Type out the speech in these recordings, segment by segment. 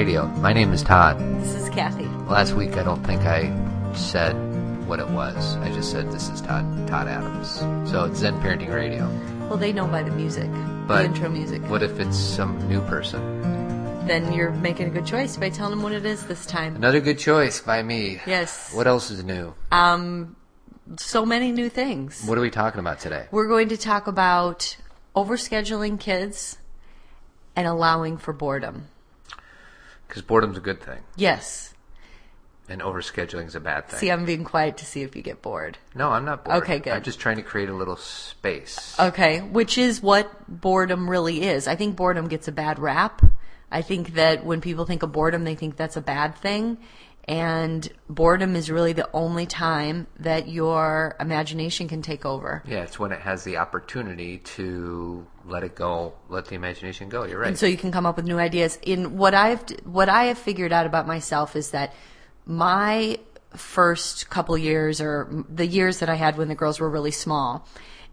Radio. My name is Todd. This is Kathy. Last week, I don't think I said what it was. I just said this is Todd Todd Adams. So it's Zen Parenting Radio. Well, they know by the music, But the intro music. What if it's some new person? Then you're making a good choice by telling them what it is this time. Another good choice by me. Yes. What else is new? Um, so many new things. What are we talking about today? We're going to talk about overscheduling kids and allowing for boredom. Because boredom's a good thing, Yes. and overscheduling is a bad thing. See, I'm being quiet to see if you get bored. no, I'm not bored. Okay, good. I'm just trying to create a little space. Okay, which is what boredom really is. I think boredom gets a bad rap. I think that when people think of boredom, they think that's a bad thing. And boredom is really the only time that your imagination can take over. yeah, it's when it has the opportunity to let it go, let the imagination go. You're right. And so you can come up with new ideas. In what I've what I have figured out about myself is that my first couple years or the years that I had when the girls were really small,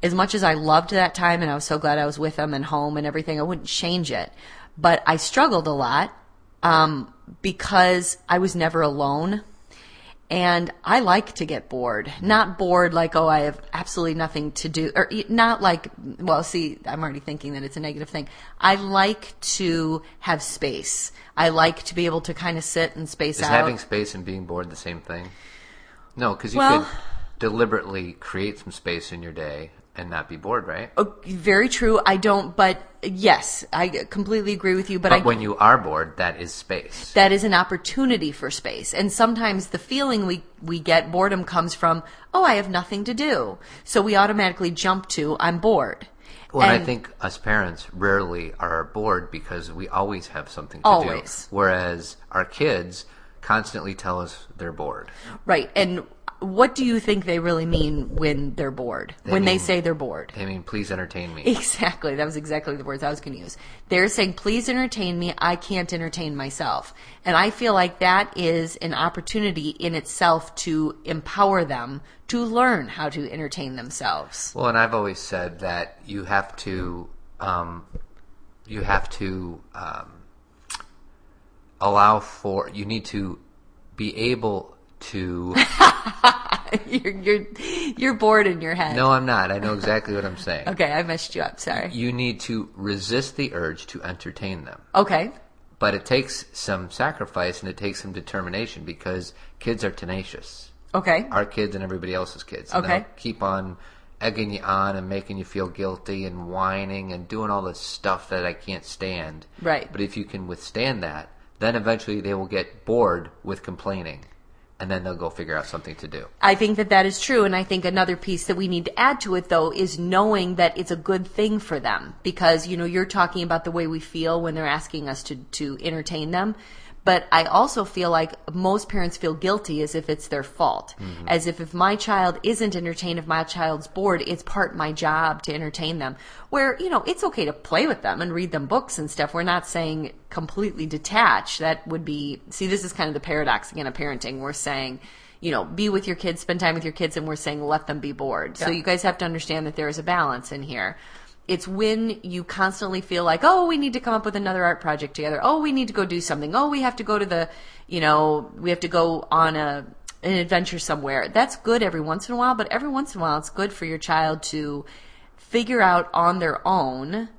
as much as I loved that time and I was so glad I was with them and home and everything, I wouldn't change it. But I struggled a lot um, because I was never alone. And I like to get bored. Not bored like, oh, I have absolutely nothing to do. Or not like, well, see, I'm already thinking that it's a negative thing. I like to have space. I like to be able to kind of sit and space Is out. Is having space and being bored the same thing? No, because you Well- could deliberately create some space in your day and not be bored, right? Oh, very true. I don't, but yes, I completely agree with you. But, But I, when you are bored, that is space. that is an opportunity for space. And sometimes the feeling we, we get boredom comes from, oh, I have nothing to do. So we automatically jump to, I'm bored. Well, I And- think us parents rarely are bored because we always have something to Always. do. Whereas our kids constantly tell us they're bored. Right. And what do you think they really mean when they're bored? when they say they're bored? They mean, please entertain me. Exactly. That was exactly the words I was going to use. They're saying, please entertain me. I can't entertain myself. And I feel like that is an opportunity in itself to empower them to learn how to entertain themselves. Well, and I've always said that you have to, um, you have to um, allow for. You need to be able to. you're, you're, you're bored in your head. no, I'm not. I know exactly what I'm saying. Okay. I messed you up. Sorry. You need to resist the urge to entertain them. Okay. But it takes some sacrifice and it takes some determination because kids are tenacious. Okay. Our kids and everybody else's kids. And Okay. keep on egging you on and making you feel guilty and whining and doing all this stuff that I can't stand. Right. But if you can withstand that, then eventually they will get bored with complaining. And then they'll go figure out something to do. I think that that is true, and I think another piece that we need to add to it, though, is knowing that it's a good thing for them because you know you're talking about the way we feel when they're asking us to to entertain them, but I also feel like most parents feel guilty as if it's their fault, mm-hmm. as if if my child isn't entertained, if my child's bored, it's part my job to entertain them. Where you know it's okay to play with them and read them books and stuff. We're not saying completely detach. That would be see this is kind of the paradox again of parenting. We're saying you know, be with your kids, spend time with your kids, and we're saying let them be bored. So you guys have to understand that there is a balance in here. It's when you constantly feel like, oh, we need to come up with another art project together. Oh, we need to go do something. Oh, we have to go to the, you know, we have to go on a an adventure somewhere. That's good every once in a while, but every once in a while, it's good for your child to figure out on their own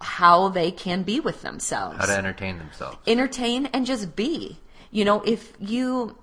how they can be with themselves How to entertain themselves. entertain and just be. You know, if you,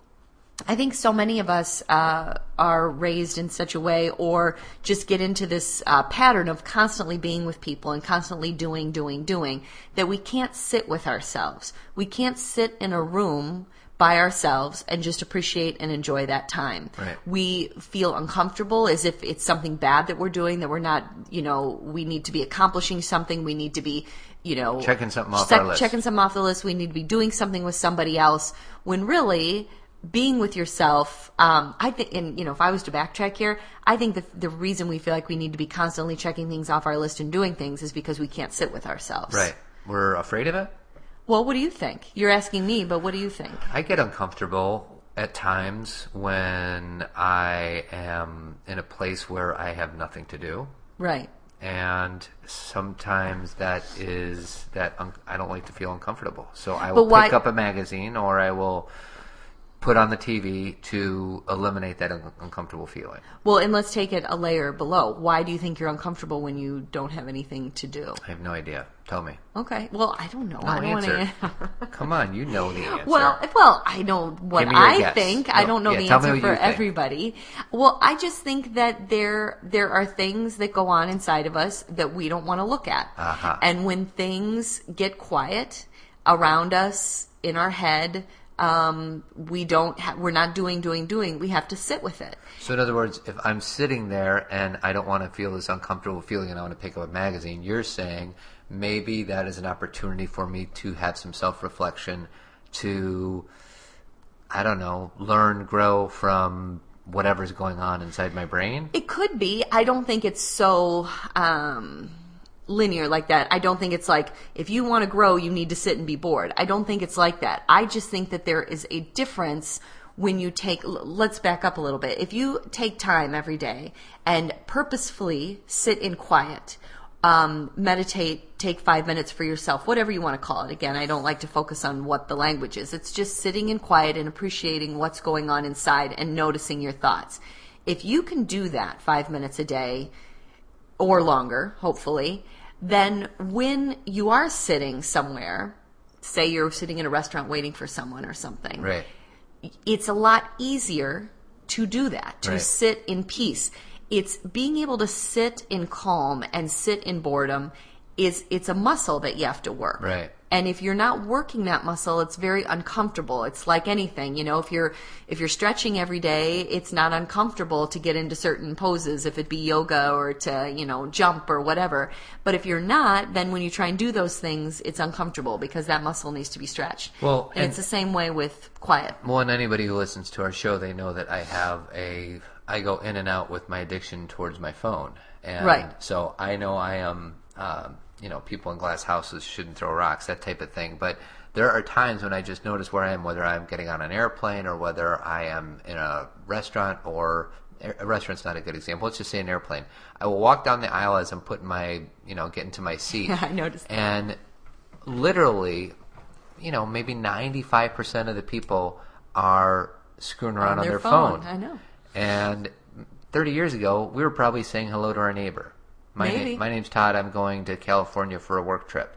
I think so many of us uh, are raised in such a way, or just get into this uh, pattern of constantly being with people and constantly doing, doing, doing, that we can't sit with ourselves. We can't sit in a room by ourselves and just appreciate and enjoy that time. Right. We feel uncomfortable as if it's something bad that we're doing, that we're not, you know, we need to be accomplishing something, we need to be, you know, Checking something off sec- our list. checking something off the list. We need to be doing something with somebody else. When really, being with yourself, um, I think, and you know, if I was to backtrack here, I think that the reason we feel like we need to be constantly checking things off our list and doing things is because we can't sit with ourselves. Right. We're afraid of it? Well, what do you think? You're asking me, but what do you think? I get uncomfortable at times when I am in a place where I have nothing to do. Right. and sometimes that is that un- I don't like to feel uncomfortable. So I will why- pick up a magazine or I will put on the TV to eliminate that un- uncomfortable feeling. Well, and let's take it a layer below. Why do you think you're uncomfortable when you don't have anything to do? I have no idea. Tell me. Okay. Well, I don't know. I don't answer. Come on, you know the answer. Well, well, I know what Give me your I guess. think. I don't know yeah, the answer for you think. everybody. Well, I just think that there there are things that go on inside of us that we don't want to look at. Uh-huh. And when things get quiet around us in our head, um, we don't. Ha- we're not doing, doing, doing. We have to sit with it. So in other words, if I'm sitting there and I don't want to feel this uncomfortable feeling and I want to pick up a magazine, you're saying maybe that is an opportunity for me to have some self-reflection to I don't know, learn, grow from whatever's going on inside my brain. It could be. I don't think it's so um, linear like that. I don't think it's like if you want to grow, you need to sit and be bored. I don't think it's like that. I just think that there is a difference when you take. Let's back up a little bit. If you take time every day and purposefully sit in quiet. Um, meditate, take five minutes for yourself, whatever you want to call it. Again, I don't like to focus on what the language is. It's just sitting in quiet and appreciating what's going on inside and noticing your thoughts. If you can do that five minutes a day or longer, hopefully, then when you are sitting somewhere, say you're sitting in a restaurant waiting for someone or something, Right. it's a lot easier to do that, to Right. sit in peace. It's being able to sit in calm and sit in boredom is it's a muscle that you have to work. Right. And if you're not working that muscle, it's very uncomfortable. It's like anything, you know, if you're if you're stretching every day, it's not uncomfortable to get into certain poses, if it be yoga or to, you know, jump or whatever. But if you're not, then when you try and do those things, it's uncomfortable because that muscle needs to be stretched. Well, and, and- it's the same way with quiet. Well, and anybody who listens to our show, they know that I have a I go in and out with my addiction towards my phone, and Right. so I know I am. Um, you know, people in glass houses shouldn't throw rocks, that type of thing. But there are times when I just notice where I am, whether I'm getting on an airplane or whether I am in a restaurant or a restaurant's not a good example. Let's just say an airplane. I will walk down the aisle as I'm putting my, you know, getting to my seat. I noticed that. And literally, you know, maybe 95% of the people are screwing around on, their their, phone. phone. I know. And 30 years ago, we were probably saying hello to our neighbor. My, Maybe. na- my name's Todd. I'm going to California for a work trip.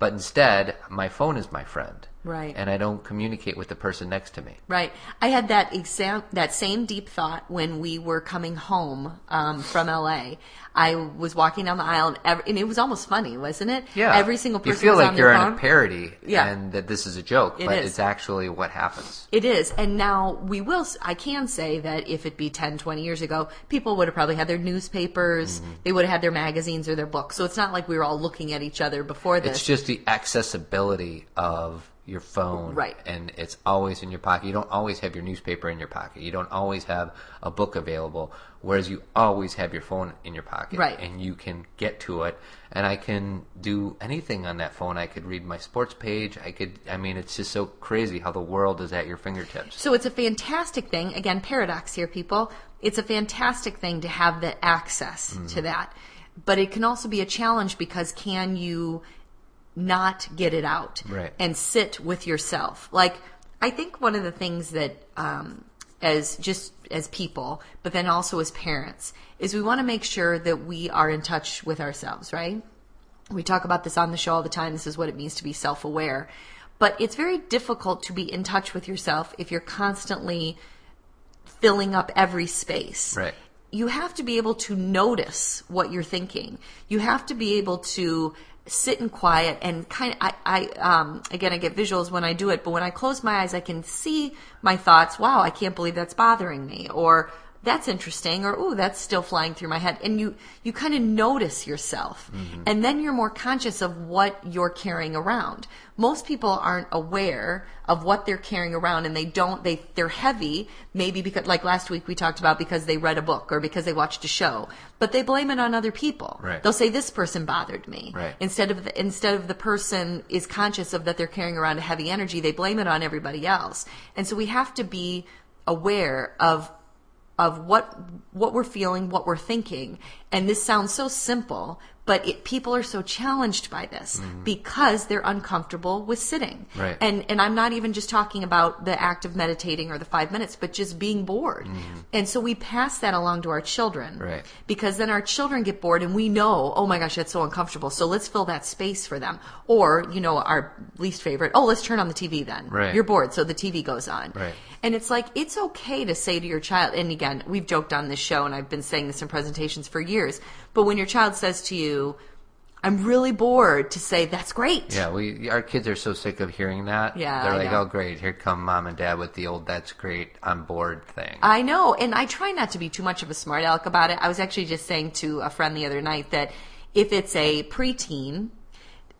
But instead, my phone is my friend. Right. And I don't communicate with the person next to me. Right. I had that exam, that same deep thought when we were coming home um, from LA. I was walking down the aisle, and, ev and it was almost funny, wasn't it? Yeah. Every single person You feel like you're in a parody Yeah. and that this is a joke, It but is. it's actually what happens. It is. And now we will, I can say that if it be 10, 20 years ago, people would have probably had their newspapers, Mm-hmm. they would have had their magazines or their books. So it's not like we were all looking at each other before this. It's just the accessibility of your phone. Right. And it's always in your pocket. You don't always have your newspaper in your pocket. You don't always have a book available, whereas you always have your phone in your pocket. Right. And you can get to it. And I can do anything on that phone. I could read my sports page. I could, I mean, it's just so crazy how the world is at your fingertips. So it's a fantastic thing. Again, paradox here, people. It's a fantastic thing to have the access Mm-hmm. to that. But it can also be a challenge because can you not get it out Right. and sit with yourself? Like, I think one of the things that, um, as just as people, but then also as parents, is we want to make sure that we are in touch with ourselves, right? We talk about this on the show all the time. This is what it means to be self aware. But it's very difficult to be in touch with yourself if you're constantly filling up every space. Right. You have to be able to notice what you're thinking. You have to be able to sit in quiet and kind of, I, I, um, again, I get visuals when I do it, but when I close my eyes, I can see my thoughts. Wow, I can't believe that's bothering me. Or, that's interesting or oh that's still flying through my head and you you kind of notice yourself. Mm-hmm. And then you're more conscious of what you're carrying around. Most people aren't aware of what they're carrying around and they don't they they're heavy maybe because like last week we talked about because they read a book or because they watched a show but they blame it on other people. Right. they'll say this person bothered me. Right. instead of the, instead of the person is conscious of that they're carrying around a heavy energy they blame it on everybody else. And so we have to be aware of of what what we're feeling, what we're thinking. And this sounds so simple, but it, people are so challenged by this because they're uncomfortable with sitting. Mm-hmm. Right. And and I'm not even just talking about the act of meditating or the 5 minutes, but just being bored. And so we pass that along to our children. Mm-hmm. Right. Because then our children get bored and we know, oh my gosh, that's so uncomfortable. So let's fill that space for them. Or, you know, our least favorite, oh, let's turn on the TV then. Right. You're bored, so the TV goes on. Right. And it's like, it's okay to say to your child, and again, we've joked on this show and I've been saying this in presentations for years, but when your child says to you, I'm really bored, to say, that's great. Yeah, we our kids are so sick of hearing that. Yeah, they're I like, know. "Oh, great! Here come mom and dad with the old "That's great, I'm bored" thing." I know, and I try not to be too much of a smart aleck about it. I was actually just saying to a friend the other night that if it's a preteen,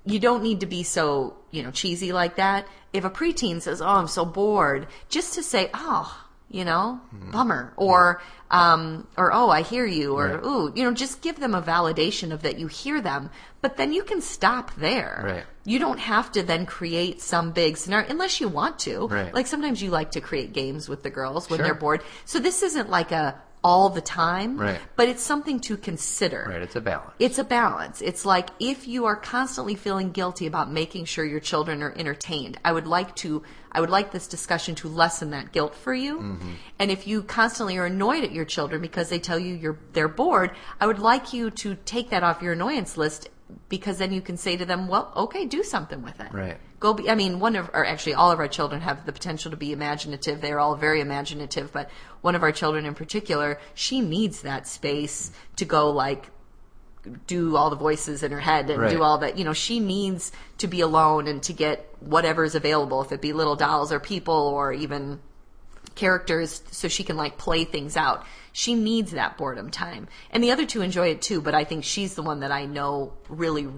you don't need to be so, you know, cheesy like that. If a preteen says, "Oh, I'm so bored," just to say, "Oh, you know, Hmm. bummer," or um, or "Oh, I hear you," or Right. "Ooh," you know, just give them a validation of that you hear them. But then you can stop there. Right. You don't have to then create some big scenario unless you want to. Right. Like sometimes you like to create games with the girls when Sure. they're bored. So this isn't like a all the time, Right. but it's something to consider. right, it's a balance. It's a balance. It's like if you are constantly feeling guilty about making sure your children are entertained, I would like to I would like this discussion to lessen that guilt for you. Mm-hmm. And if you constantly are annoyed at your children because they tell you you're they're bored, I would like you to take that off your annoyance list because then you can say to them, "Well, okay, do something with it." Right. Go be I mean, one of or actually all of our children have the potential to be imaginative. They're all very imaginative, but one of our children in particular, she needs that space to go like do all the voices in her head and Right. do all that. You know, she needs to be alone and to get whatever is available, if it be little dolls or people or even characters, so she can like play things out. She needs that boredom time. And the other two enjoy it too, but I think she's the one that I know really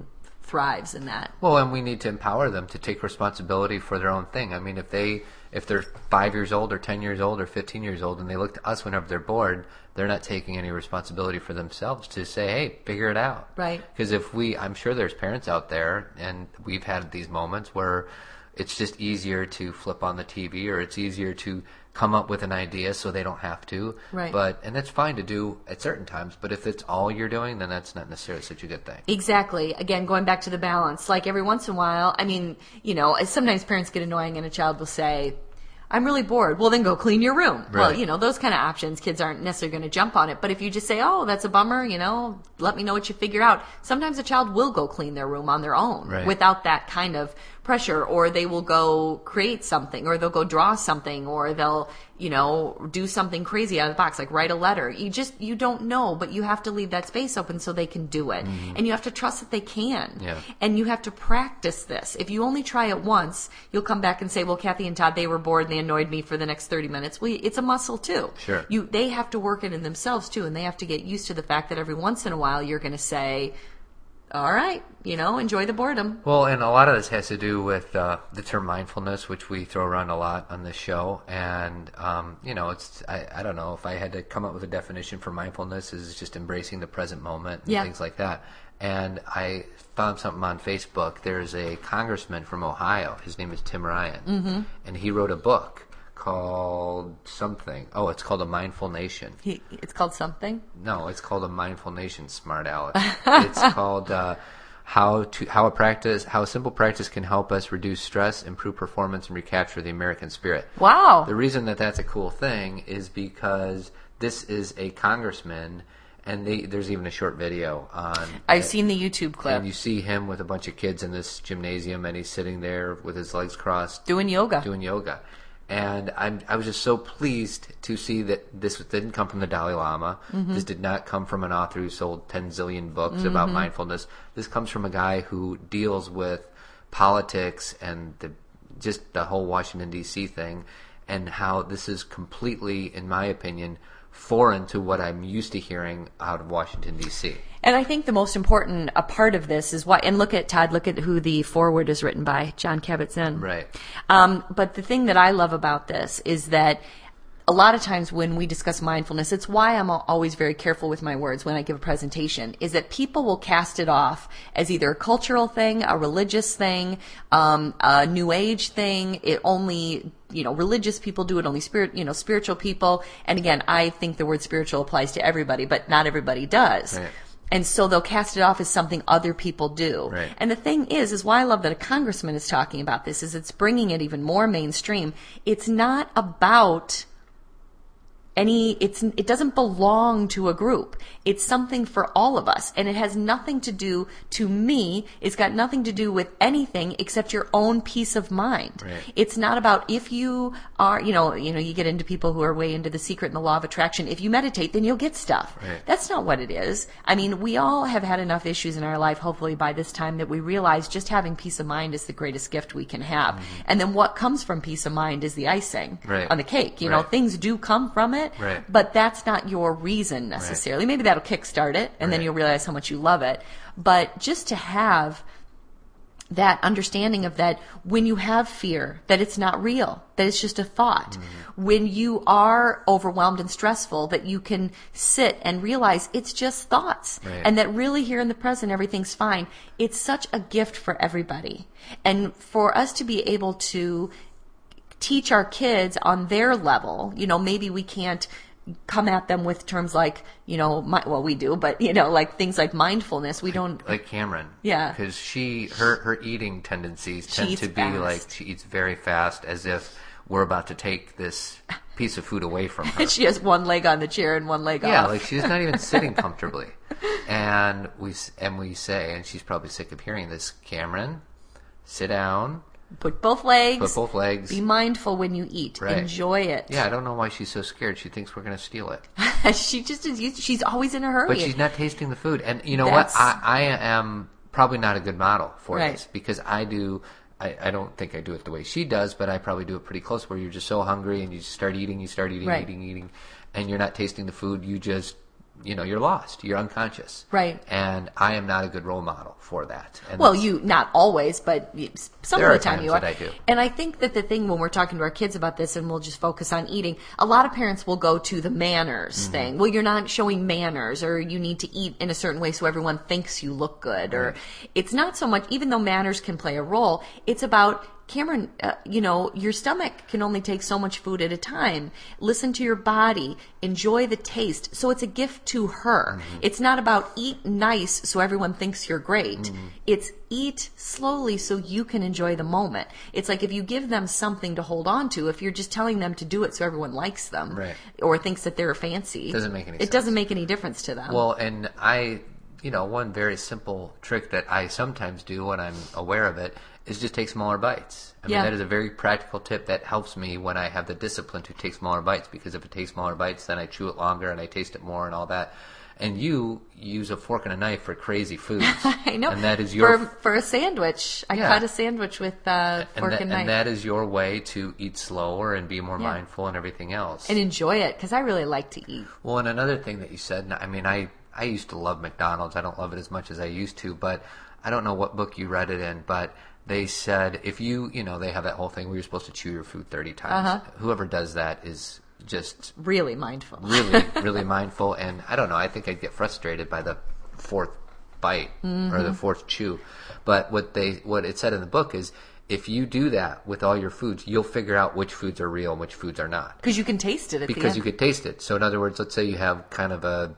thrives in that. Well, and we need to empower them to take responsibility for their own thing. I mean, if they if they're five years old or ten years old or fifteen years old, and they look to us whenever they're bored, they're not taking any responsibility for themselves to say, "Hey, figure it out." Right. Because if we, I'm sure there's parents out there, and we've had these moments where it's just easier to flip on the TV, or it's easier to come up with an idea so they don't have to. Right. But and that's fine to do at certain times. But if it's all you're doing, then that's not necessarily such a good thing. Exactly. Again, going back to the balance, like every once in a while, I mean, you know, sometimes parents get annoying and a child will say, I'm really bored. Well, then go clean your room. Right. Well, you know, those kind of options, kids aren't necessarily going to jump on it. But if you just say, oh, that's a bummer, you know, let me know what you figure out. Sometimes a child will go clean their room on their own Right. without that kind of pressure, or they will go create something, or they'll go draw something, or they'll, you know, do something crazy out of the box, like write a letter. You just, you don't know, but you have to leave that space open so they can do it. And you have to trust that they can. Mm-hmm. Yeah. And you have to practice this. If you only try it once, you'll come back and say, well, Kathy and Todd, they were bored and they annoyed me for the next 30 minutes. Well, it's a muscle too. Sure. You, they have to work it in themselves too, and they have to get used to the fact that every once in a while you're going to say, all right, you know, enjoy the boredom. Well, and a lot of this has to do with uh, the term mindfulness, which we throw around a lot on this show. And um, you know, it's I, I don't know if I had to come up with a definition for mindfulness is just embracing the present moment and Yeah. things like that. And I found something on Facebook. There's a congressman from Ohio. His name is Tim Ryan, mm-hmm. and he wrote a book called something. Oh, it's called A Mindful Nation. He, it's called something. No, it's called a mindful nation, smart aleck. it's called uh, how to how a practice how a simple practice can help us reduce stress, improve performance, and recapture the American spirit. Wow. The reason that that's a cool thing is because this is a congressman, and they, there's even a short video on. I've seen the YouTube clip And you see him with a bunch of kids in this gymnasium, and he's sitting there with his legs crossed, doing yoga. doing yoga. And I'm, I was just so pleased to see that this didn't come from the Dalai Lama. Mm-hmm. This did not come from an author who sold 10 zillion books about mindfulness. This comes from a guy who deals with politics and the, just the whole Washington, D.C. thing, and how this is completely, in my opinion, foreign to what I'm used to hearing out of Washington, D.C. And I think the most important a part of this is why. And look at Todd. Look at who the forward is written by, Jon Kabat-Zinn. Right. Um, but the thing that I love about this is that a lot of times when we discuss mindfulness, it's why I'm always very careful with my words when I give a presentation, is that people will cast it off as either a cultural thing, a religious thing, um, a new age thing. It only, you know, religious people do it, only spirit, you know, spiritual people. And again, I think the word spiritual applies to everybody, but not everybody does. Right. And so they'll cast it off as something other people do. Right. And the thing is, is why I love that a congressman is talking about this, is it's bringing it even more mainstream. It's not about any it's it doesn't belong to a group. It's something for all of us. And it has nothing to do to me it's got nothing to do with anything except your own peace of mind. Right. it's not about if you are you know you know you get into people who are way into the secret and the law of attraction. If you meditate then you'll get stuff. Right. that's not what it is. I mean we all have had enough issues in our life hopefully by this time that we realize just having peace of mind is the greatest gift we can have. And then what comes from peace of mind is the icing Mm-hmm. Right. on the cake. You know things do come from it Right. but that's not your reason necessarily. Maybe that'll kickstart it, and then you'll realize how much you love it. But just to have that understanding of that when you have fear, that it's not real, that it's just a thought. Mm-hmm. When you are overwhelmed and stressful, that you can sit and realize it's just thoughts. Right. And that really here in the present, everything's fine. It's such a gift for everybody. And for us to be able to teach our kids on their level. You know, maybe we can't come at them with terms like, you know, my, well, we do, but you know, like things like mindfulness. We don't. like Cameron. Yeah. Because she her her eating tendencies tend to be fast. like she eats very fast, as if we're about to take this piece of food away from her. she has one leg on the chair and one leg Yeah, off. like she's not even sitting comfortably, and we s- and we say, and she's probably sick of hearing this. Cameron, sit down, Put both legs. put both legs. Be mindful when you eat. Right. Enjoy it. Yeah, I don't know why she's so scared. She thinks we're going to steal it. she just is used. She's always in a hurry. But she's not tasting the food. And you know That's- what? I, I am probably not a good model for Right. this because I do. I, I don't think I do it the way she does, but I probably do it pretty close. Where you're just so hungry and you start eating, you start eating, Right. eating, eating, and you're not tasting the food. You just, you know, you're lost. You're unconscious. Right. And I am not a good role model for that. And Well, you not always, but some of the time you are. I do. And I think that the thing when we're talking to our kids about this, and we'll just focus on eating, a lot of parents will go to the manners Mm-hmm. thing. Well, you're not showing manners, or you need to eat in a certain way so everyone thinks you look good. Or it's not so much, even though manners can play a role, it's about Cameron, uh, you know, your stomach can only take so much food at a time. Listen to your body, enjoy the taste. So it's a gift to her. Mm-hmm. It's not about eat nice so everyone thinks you're great. Mm-hmm. It's eat slowly so you can enjoy the moment. It's like if you give them something to hold on to, if you're just telling them to do it so everyone likes them Right. or thinks that they're fancy, Doesn't make any It sense. doesn't make any difference to them. Well, and I, you know, one very simple trick that I sometimes do when I'm aware of it is just take smaller bites. I Yeah. mean, that is a very practical tip that helps me when I have the discipline to take smaller bites because if it takes smaller bites, then I chew it longer and I taste it more and all that. And you use a fork and a knife for crazy foods. I know. And that is your for, for a sandwich. I Yeah. cut a sandwich with uh, and, fork that, and knife and that is your way to eat slower and be more Yeah. mindful and everything else. and enjoy it because I really like to eat. Well, and another thing that you said, I mean, I I used to love McDonald's. I don't love it as much as I used to, but I don't know what book you read it in, but they said if you, you know, they have that whole thing where you're supposed to chew your food 30 times. Uh-huh. Whoever does that is just Really mindful. really, really mindful. And I don't know, I think I'd get frustrated by the fourth bite or Mm-hmm. the fourth chew. But what they, what it said in the book is if you do that with all your foods, you'll figure out which foods are real and which foods are not Because you can taste it at the because you could taste it. So in other words, let's say you have kind of a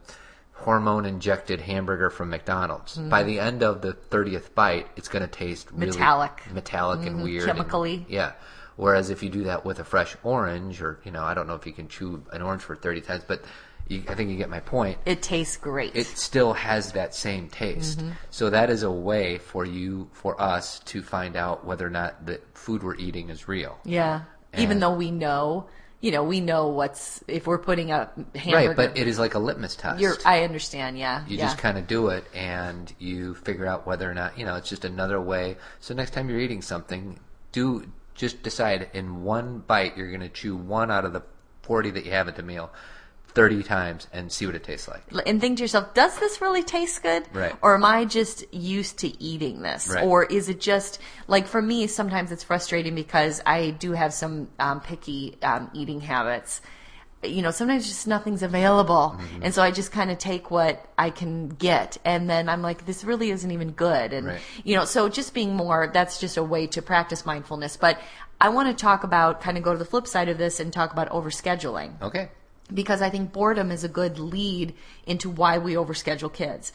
hormone injected hamburger from McDonald's. By the end of the 30th bite, it's going to taste really Mm-hmm. Metallic. Mm-hmm. metallic and weird and- Chemically. yeah. Whereas if you do that with a fresh orange or, you know, I don't know if you can chew an orange for 30 times, but you, I think you get my point. it tastes great. It still has that same taste. Mm-hmm. So that is a way for you, for us to find out whether or not the food we're eating is real. yeah. Even though we know, you know, we know what's if we're putting a hamburger. Right, but it is like a litmus test. You're, I understand. Yeah. You yeah. just kind of do it and you figure out whether or not, you know, it's just another way. So next time you're eating something, do just decide in one bite you're going to chew one out of the 40 that you have at the meal 30 times and see what it tastes like. and think to yourself, does this really taste good? Right. Or am I just used to eating this? Right. Or is it just like for me? Sometimes it's frustrating because I do have some um, picky um, eating habits. you know, sometimes just nothing's available. Mm-hmm. And so I just kind of take what I can get. And then I'm like, this really isn't even good. And, Right. you know, so just being more, that's just a way to practice mindfulness. But I want to talk about, kind of go to the flip side of this and talk about overscheduling Okay. Because I think boredom is a good lead into why we overschedule kids.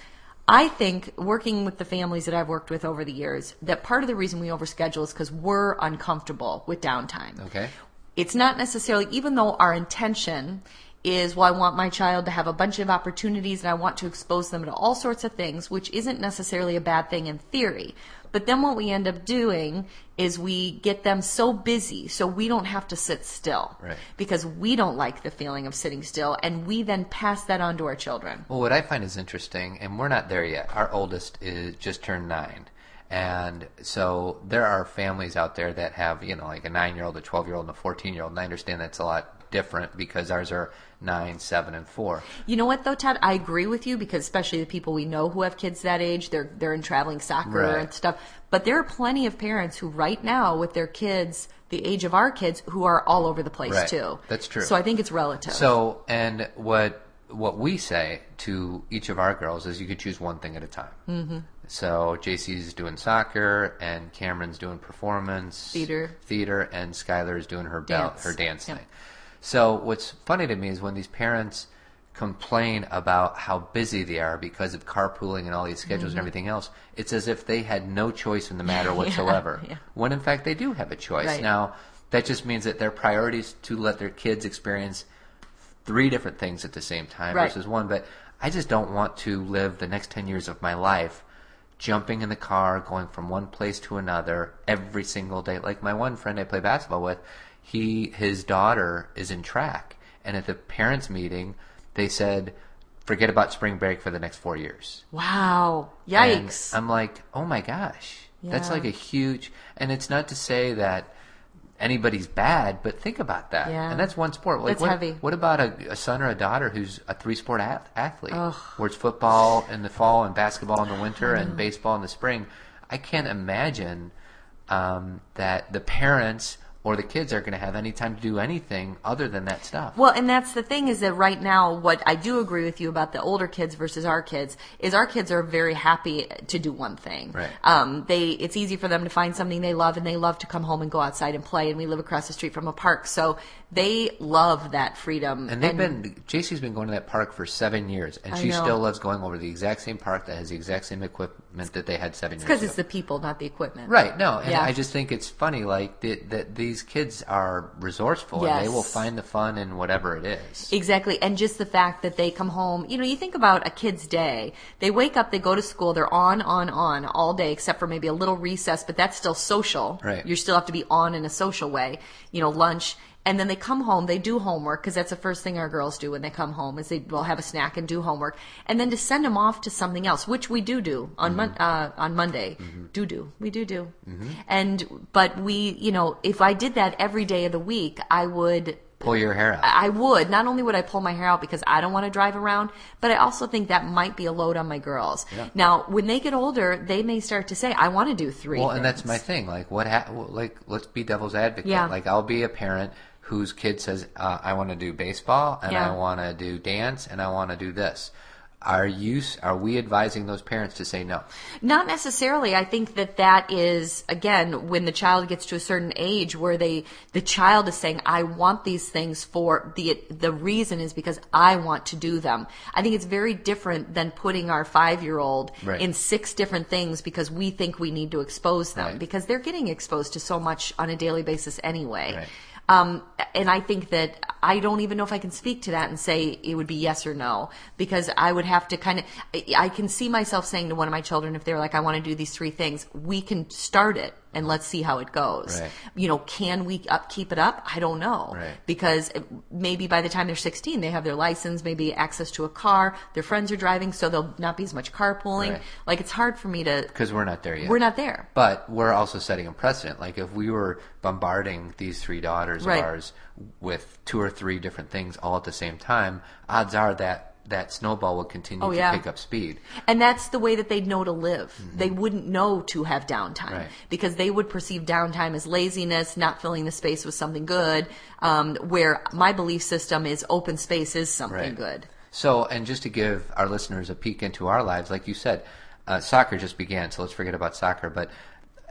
I think working with the families that I've worked with over the years, that part of the reason we overschedule is because we're uncomfortable with downtime. Okay. It's not necessarily, even though our intention is, well, I want my child to have a bunch of opportunities and I want to expose them to all sorts of things, which isn't necessarily a bad thing in theory. But then what we end up doing is we get them so busy so we don't have to sit still. Right. Because we don't like the feeling of sitting still and we then pass that on to our children. Well, what I find is interesting, and we're not there yet. Our oldest is just turned nine, and so there are families out there that have you know like a nine-year-old, a twelve-year-old, and a fourteen-year-old. And I understand that's a lot different because ours are nine, seven, and four. You know what though, Todd? I agree with you because especially the people we know who have kids that age, they're they're in traveling soccer Right. and stuff. But there are plenty of parents who right now with their kids the age of our kids who are all over the place Right. too. That's true. So I think it's relative. So, and what what we say to each of our girls is you could choose one thing at a time. Mm-hmm. So JC's doing soccer, and Cameron's doing performance Theater. theater, and Skylar is doing her Dance. her dance Yep. thing. So what's funny to me is when these parents complain about how busy they are because of carpooling and all these schedules and mm-hmm. everything else, it's as if they had no choice in the matter whatsoever. yeah. When in fact they do have a choice. Right. Now that just means that their priorities to let their kids experience three different things at the same time Right. versus one. But I just don't want to live the next 10 years of my life jumping in the car, going from one place to another every single day. Like my one friend I play basketball with, he his daughter is in track, and at the parents' meeting, they said, "Forget about spring break for the next four years." wow. And Yikes. I'm like, oh my gosh, that's like a huge. And it's not to say that anybody's bad, but think about that. Yeah. And that's one sport. Like That's what, heavy. What about a, a son or a daughter who's a three sport ath- athlete, Ugh. where it's football in the fall and basketball in the winter and baseball in the spring? I can't imagine um, that the parents or the kids aren't going to have any time to do anything other than that stuff. Well, and that's the thing is that right now, what I do agree with you about the older kids versus our kids is our kids are very happy to do one thing. Right. Um, they it's easy for them to find something they love, and they love to come home and go outside and play. And we live across the street from a park, so they love that freedom. And they've been JC's been going to that park for seven years, and I she know. still loves going over the exact same park that has the exact same equipment that they had seven years because it's the people, not the equipment. right. No, and Yeah. I just think it's funny, like that, that these kids are resourceful and they will find the fun in whatever it is. Exactly. And just the fact that they come home, you know, you think about a kid's day. They wake up, they go to school, they're on, on, on all day, except for maybe a little recess, but that's still social. Right. You still have to be on in a social way, you know, lunch. And then they come home, they do homework, because that's the first thing our girls do when they come home is they will have a snack and do homework. And then to send them off to something else, which we do do on, mon- mm-hmm. uh, on Monday. Mm-hmm. Do do. We do do. Mm-hmm. And, but we, you know, if I did that every day of the week, I would Pull your hair out. I would. Not only would I pull my hair out because I don't want to drive around, but I also think that might be a load on my girls. Yeah. Now, when they get older, they may start to say, "I want to do three. Well, and that's my thing. Like, what? Ha- like, let's be devil's advocate. Yeah. Like, I'll be a parent whose kid says, uh, "I want to do baseball, and Yeah. I want to do dance, and I want to do this." Are you? Are we advising those parents to say no? Not necessarily. I think that that is again when the child gets to a certain age where they the child is saying, "I want these things for the the reason is because I want to do them." I think it's very different than putting our five year old Right. in six different things because we think we need to expose them Right. because they're getting exposed to so much on a daily basis anyway. Right. Um, and I think that I don't even know if I can speak to that and say it would be yes or no because I would have to kind of. I can see myself saying to one of my children if they're like, "I want to do these three things," we can start it and let's see how it goes. Right. You know, can we up, keep it up? I don't know Right. because maybe by the time they're 16, they have their license, maybe access to a car, their friends are driving, so there'll not be as much carpooling. Right. Like it's hard for me to. Because we're not there yet. We're not there. But we're also setting a precedent. Like if we were bombarding these three daughters of ours with two or three different things all at the same time, odds are that that snowball will continue Oh, to yeah. pick up speed. And that's the way that they'd know to live. They wouldn't know to have downtime Mm-hmm. Right. because they would perceive downtime as laziness, not filling the space with something good. Um, where my belief system is open space is something Right. good. So, and just to give our listeners a peek into our lives, like you said, uh, soccer just began, so let's forget about soccer. But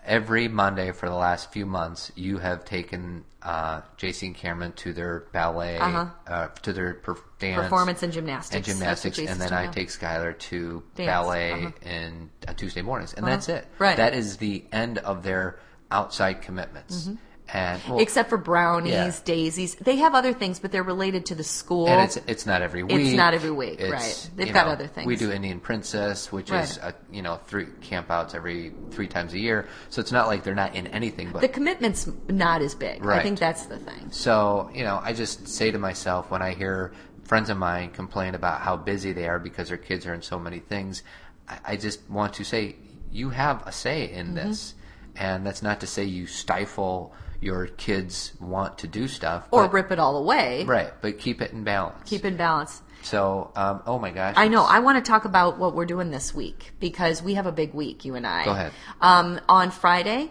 every Monday for the last few months, you have taken uh, JC and Cameron to their ballet, Uh-huh. uh, to their per- dance, Performance and gymnastics. and gymnastics, and then I take Skylar to Dance, ballet uh-huh. and uh, Tuesday mornings, and that's it. Right. That is the end of their outside commitments. And well. Except for brownies, Yeah. daisies. They have other things, but they're related to the school. and it's it's not every week. It's not every week, It's, right. They've got know, other things. We do Indian Princess, which is Right. uh you know three campouts every three times a year. So it's not like they're not in anything. But the commitment's not as big. I think that's the thing. so you know, I just say to myself when I hear friends of mine complain about how busy they are because their kids are in so many things, I, I just want to say you have a say in Mm-hmm. this, and that's not to say you stifle your kids' want to do stuff Or but- rip it all away. right, but keep it in balance. Keep it in balance. So, um, oh my gosh, I know. I want to talk about what we're doing this week because we have a big week, you and I. Go ahead. Um, on Friday,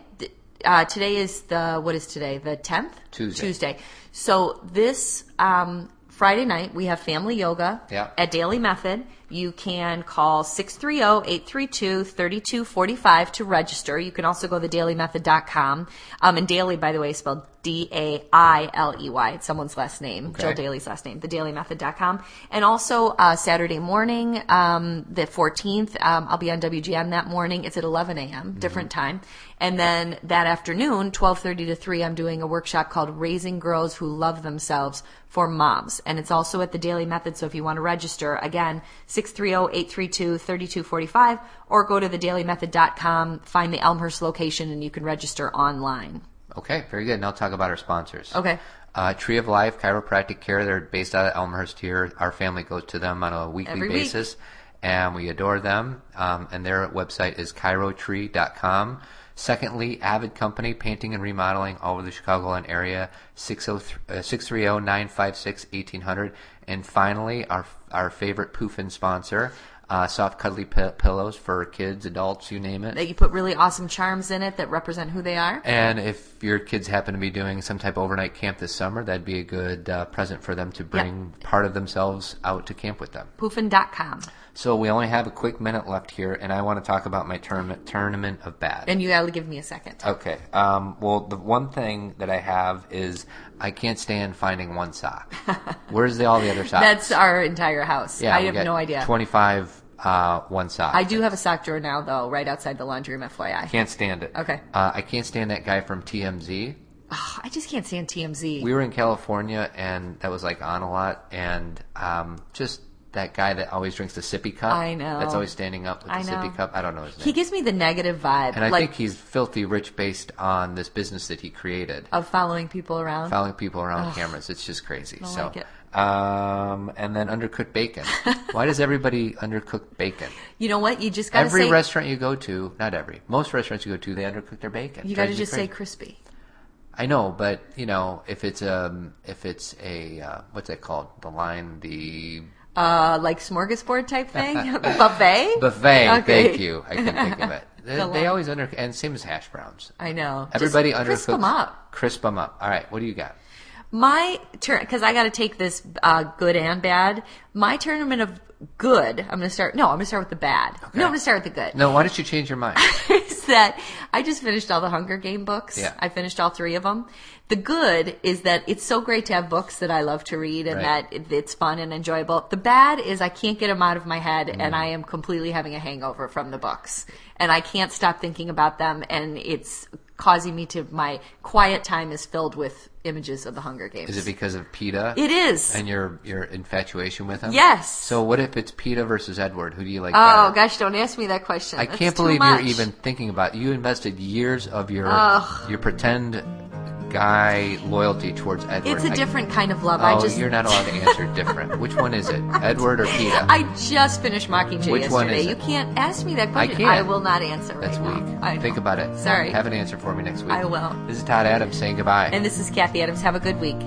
uh, today is the, what is today? The 10th? Tuesday. Tuesday. So this um, Friday night, we have family yoga Yeah. at Dailey Method. You can call 630-832-3245 to register. You can also go to daileymethod.com. Um, and Dailey, by the way, is spelled D-A-I-L-E-Y. It's someone's last name, Okay. Jill Dailey's last name, thedaileymethod.com. And also uh, Saturday morning, um, the 14th, um, I'll be on WGN that morning. It's at 11 a.m., different time. And then that afternoon, 12.30 to 3, I'm doing a workshop called Raising Girls Who Love Themselves for Moms. And it's also at the Dailey Method, so if you want to register, again, oh, 630-832-3245, or go to thedaileymethod.com, find the Elmhurst location, and you can register online. Okay, very good. Now talk about our sponsors. Okay. Uh, Tree of Life Chiropractic Care. They're based out of Elmhurst here. Our family goes to them on a weekly Every week. basis, and we adore them. Um, and their website is chirotree.com. Secondly, Avid Company, painting and remodeling all over the Chicagoland area, oh uh, 630-956-1800. And finally, our our favorite Poofin sponsor, uh, soft cuddly pi- pillows for kids, adults, you name it. That you put really awesome charms in it that represent who they are. And if your kids happen to be doing some type of overnight camp this summer, that'd be a good uh, present for them to bring part of themselves out to camp with them. Poofin.com. So we only have a quick minute left here, and I want to talk about my tournament tournament of bad. And you gotta give me a second. Okay. Um, well, the one thing that I have is I can't stand finding one sock. Where's the, all the other socks? That's our entire house. yeah. I have no idea. Twenty-five uh, one sock. I do have a sock drawer now, though, right outside the laundry room, FYI. Can't stand it. Okay. Uh, I can't stand that guy from TMZ. Ugh, I just can't stand TMZ. we were in California and that was like on a lot and um, just that guy that always drinks the sippy cup. I know. That's always standing up with I the know. sippy cup. I don't know his name. he gives me the negative vibe, and I like think he's filthy rich based on this business that he created. of following people around. Following people around cameras. It's just crazy. don't so like it. um and then undercooked bacon. Why does everybody undercook bacon? you know what? You just gotta Every say. restaurant you go to, not every, most restaurants you go to, they undercook their bacon. you gotta me just say crispy. I know, but you know, if it's um, if it's a uh, what's that called? The line, the Uh, like smorgasbord type thing, buffet. buffet. Okay. Thank you. I can't think of it. They, The they always under and same as hash browns. I know. Everybody just undercooks. crisp them up. Crisp them up. All right. What do you got? My turn, because I got to take this uh, good and bad. My tournament of good. I'm going to start. No, I'm going to start with the bad. No, I'm going to start with the good. No. Why don't you change your mind? is that I just finished all the Hunger Game books. Yeah. I finished all three of them. The good is that it's so great to have books that I love to read and Right. that it's fun and enjoyable. The bad is I can't get them out of my head Mm. and I am completely having a hangover from the books. And I can't stop thinking about them and it's causing me to, my quiet time is filled with images of the Hunger Games. Is it because of Peeta It is. and your your infatuation with him? Yes. So what if it's Peeta versus Edward? Who do you like Oh better? gosh, don't ask me that question. I That's can't believe you're even thinking about. It. You invested years of your Ugh. your pretend guy loyalty towards Edward. It's a I- different kind of love. Oh, I just you're not allowed to answer different. Which one is it, Edward or Peeta? I just finished Mockingjay Which one yesterday. is You it? can't ask me that question. I can't. I will not answer That's right weak. now. I Think about it. Sorry. Have an answer for me next week. I will. This is Todd Adams saying goodbye. And this is Kathy Adams. Have a good week.